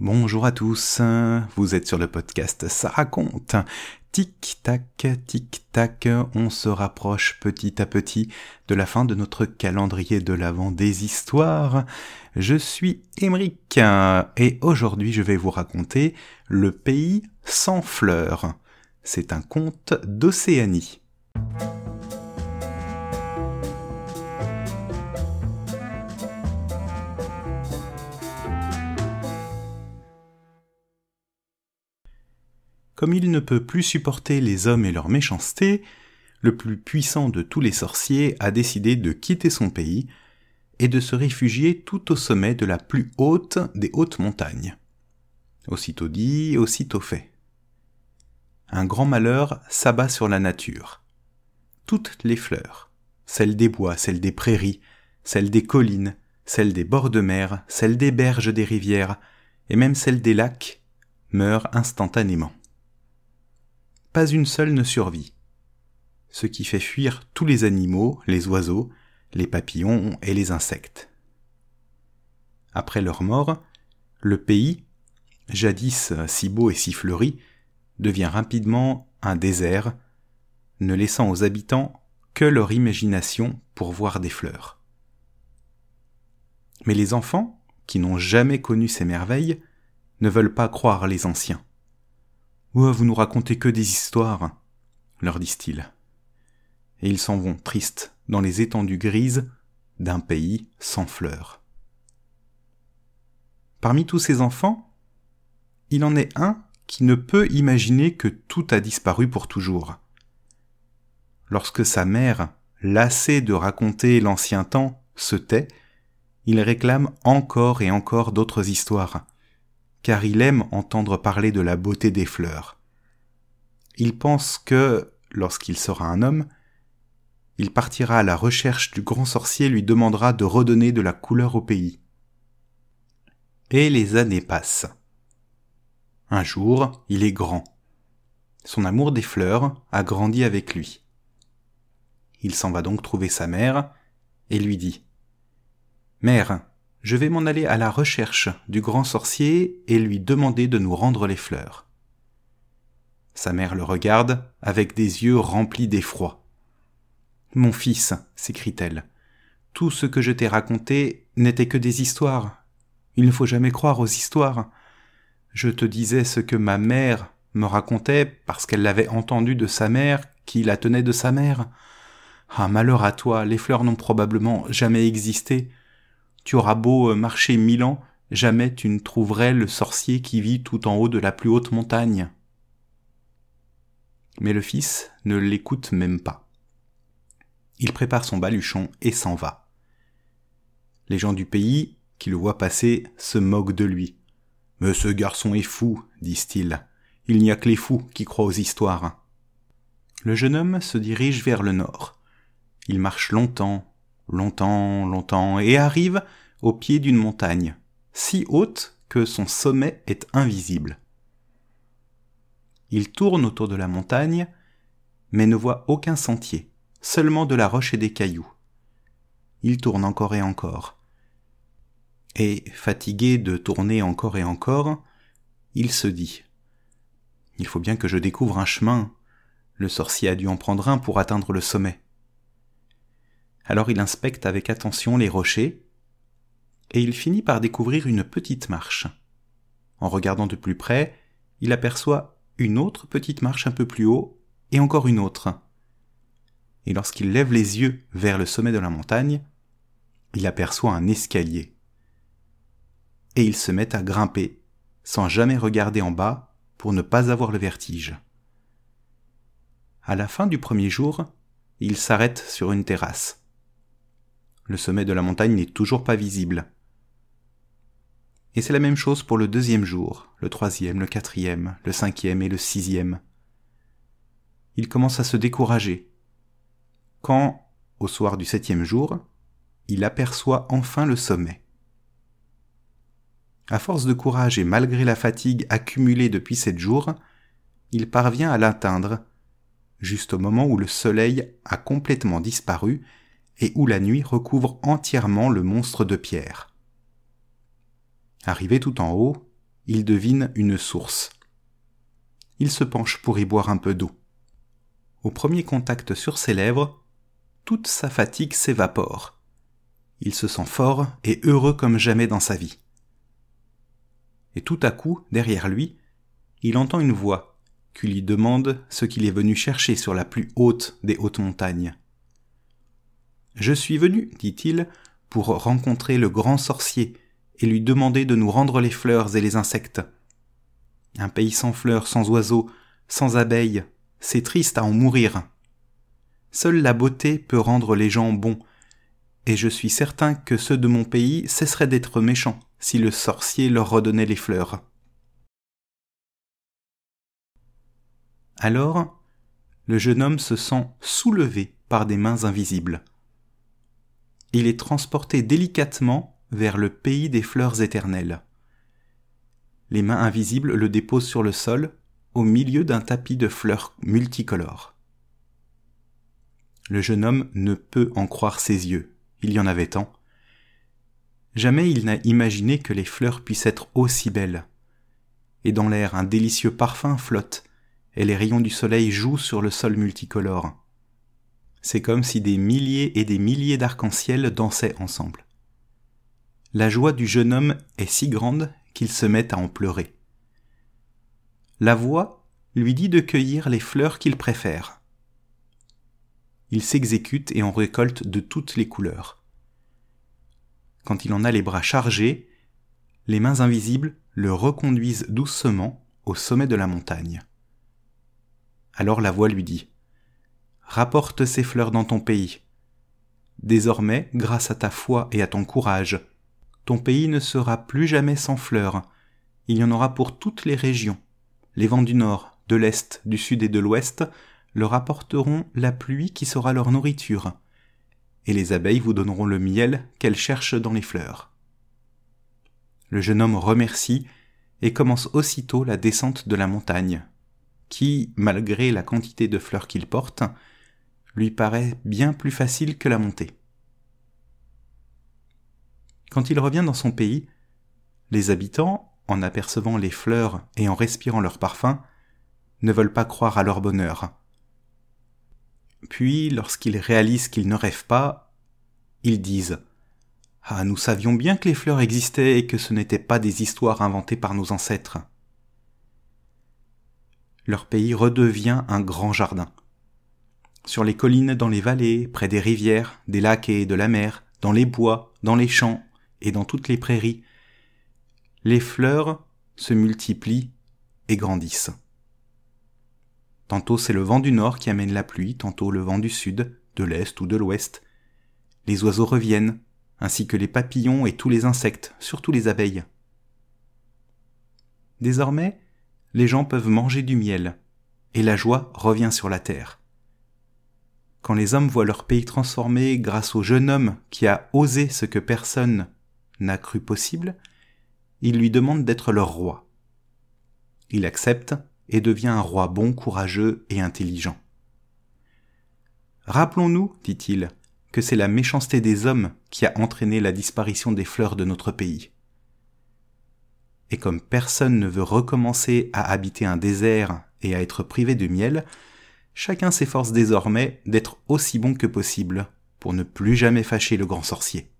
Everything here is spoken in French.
Bonjour à tous, vous êtes sur le podcast Ça raconte. Tic-tac, tic-tac, on se rapproche petit à petit de la fin de notre calendrier de l'Avent des histoires. Je suis Émeric et aujourd'hui je vais vous raconter Le pays sans fleurs. C'est un conte d'Océanie. Comme il ne peut plus supporter les hommes et leur méchanceté, le plus puissant de tous les sorciers a décidé de quitter son pays et de se réfugier tout au sommet de la plus haute des hautes montagnes. Aussitôt dit, aussitôt fait. Un grand malheur s'abat sur la nature. Toutes les fleurs, celles des bois, celles des prairies, celles des collines, celles des bords de mer, celles des berges des rivières, et même celles des lacs, meurent instantanément pas une seule ne survit. Ce qui fait fuir tous les animaux, les oiseaux, les papillons et les insectes. Après leur mort, le pays, jadis si beau et si fleuri, devient rapidement un désert, ne laissant aux habitants que leur imagination pour voir des fleurs. Mais les enfants, qui n'ont jamais connu ces merveilles, ne veulent pas croire les anciens. Vous nous racontez que des histoires, leur disent-ils. Et ils s'en vont tristes dans les étendues grises d'un pays sans fleurs. Parmi tous ces enfants, il en est un qui ne peut imaginer que tout a disparu pour toujours. Lorsque sa mère, lassée de raconter l'ancien temps, se tait, il réclame encore et encore d'autres histoires, car il aime entendre parler de la beauté des fleurs. Il pense que, lorsqu'il sera un homme, il partira à la recherche du grand sorcier et lui demandera de redonner de la couleur au pays. Et les années passent. Un jour, il est grand. Son amour des fleurs a grandi avec lui. Il s'en va donc trouver sa mère et lui dit Mère, je vais m'en aller à la recherche du grand sorcier et lui demander de nous rendre les fleurs. Sa mère le regarde avec des yeux remplis d'effroi. Mon fils, s'écrie-t-elle, tout ce que je t'ai raconté n'était que des histoires. Il ne faut jamais croire aux histoires. Je te disais ce que ma mère me racontait parce qu'elle l'avait entendu de sa mère qui la tenait de sa mère. Ah, malheur à toi, les fleurs n'ont probablement jamais existé. Tu auras beau euh, marcher mille ans, jamais tu ne trouverais le sorcier qui vit tout en haut de la plus haute montagne. Mais le fils ne l'écoute même pas. Il prépare son baluchon et s'en va. Les gens du pays, qui le voient passer, se moquent de lui. Mais ce garçon est fou, disent-ils. Il n'y a que les fous qui croient aux histoires. Le jeune homme se dirige vers le nord. Il marche longtemps, longtemps, longtemps, et arrive au pied d'une montagne, si haute que son sommet est invisible. Il tourne autour de la montagne, mais ne voit aucun sentier, seulement de la roche et des cailloux. Il tourne encore et encore. Et, fatigué de tourner encore et encore, il se dit Il faut bien que je découvre un chemin. Le sorcier a dû en prendre un pour atteindre le sommet. Alors il inspecte avec attention les rochers, et il finit par découvrir une petite marche. En regardant de plus près, il aperçoit une autre petite marche un peu plus haut, et encore une autre. Et lorsqu'il lève les yeux vers le sommet de la montagne, il aperçoit un escalier. Et il se met à grimper, sans jamais regarder en bas, pour ne pas avoir le vertige. À la fin du premier jour, il s'arrête sur une terrasse le sommet de la montagne n'est toujours pas visible. Et c'est la même chose pour le deuxième jour, le troisième, le quatrième, le cinquième et le sixième. Il commence à se décourager. Quand, au soir du septième jour, il aperçoit enfin le sommet. À force de courage et malgré la fatigue accumulée depuis sept jours, il parvient à l'atteindre, juste au moment où le soleil a complètement disparu et où la nuit recouvre entièrement le monstre de pierre. Arrivé tout en haut, il devine une source. Il se penche pour y boire un peu d'eau. Au premier contact sur ses lèvres, toute sa fatigue s'évapore. Il se sent fort et heureux comme jamais dans sa vie. Et tout à coup, derrière lui, il entend une voix qui lui demande ce qu'il est venu chercher sur la plus haute des hautes montagnes. Je suis venu, dit-il, pour rencontrer le grand sorcier et lui demander de nous rendre les fleurs et les insectes. Un pays sans fleurs, sans oiseaux, sans abeilles, c'est triste à en mourir. Seule la beauté peut rendre les gens bons, et je suis certain que ceux de mon pays cesseraient d'être méchants si le sorcier leur redonnait les fleurs. Alors, le jeune homme se sent soulevé par des mains invisibles. Il est transporté délicatement vers le pays des fleurs éternelles. Les mains invisibles le déposent sur le sol, au milieu d'un tapis de fleurs multicolores. Le jeune homme ne peut en croire ses yeux, il y en avait tant. Jamais il n'a imaginé que les fleurs puissent être aussi belles. Et dans l'air un délicieux parfum flotte, et les rayons du soleil jouent sur le sol multicolore. C'est comme si des milliers et des milliers d'arcs-en-ciel dansaient ensemble. La joie du jeune homme est si grande qu'il se met à en pleurer. La voix lui dit de cueillir les fleurs qu'il préfère. Il s'exécute et en récolte de toutes les couleurs. Quand il en a les bras chargés, les mains invisibles le reconduisent doucement au sommet de la montagne. Alors la voix lui dit Rapporte ces fleurs dans ton pays. Désormais, grâce à ta foi et à ton courage, ton pays ne sera plus jamais sans fleurs. Il y en aura pour toutes les régions. Les vents du nord, de l'est, du sud et de l'ouest leur apporteront la pluie qui sera leur nourriture. Et les abeilles vous donneront le miel qu'elles cherchent dans les fleurs. Le jeune homme remercie et commence aussitôt la descente de la montagne qui, malgré la quantité de fleurs qu'il porte, lui paraît bien plus facile que la montée. Quand il revient dans son pays, les habitants, en apercevant les fleurs et en respirant leur parfum, ne veulent pas croire à leur bonheur. Puis, lorsqu'ils réalisent qu'ils ne rêvent pas, ils disent Ah, nous savions bien que les fleurs existaient et que ce n'étaient pas des histoires inventées par nos ancêtres leur pays redevient un grand jardin. Sur les collines, dans les vallées, près des rivières, des lacs et de la mer, dans les bois, dans les champs et dans toutes les prairies, les fleurs se multiplient et grandissent. Tantôt c'est le vent du nord qui amène la pluie, tantôt le vent du sud, de l'est ou de l'ouest. Les oiseaux reviennent, ainsi que les papillons et tous les insectes, surtout les abeilles. Désormais, les gens peuvent manger du miel, et la joie revient sur la terre. Quand les hommes voient leur pays transformé grâce au jeune homme qui a osé ce que personne n'a cru possible, ils lui demandent d'être leur roi. Il accepte et devient un roi bon, courageux et intelligent. Rappelons-nous, dit-il, que c'est la méchanceté des hommes qui a entraîné la disparition des fleurs de notre pays et comme personne ne veut recommencer à habiter un désert et à être privé de miel, chacun s'efforce désormais d'être aussi bon que possible pour ne plus jamais fâcher le grand sorcier.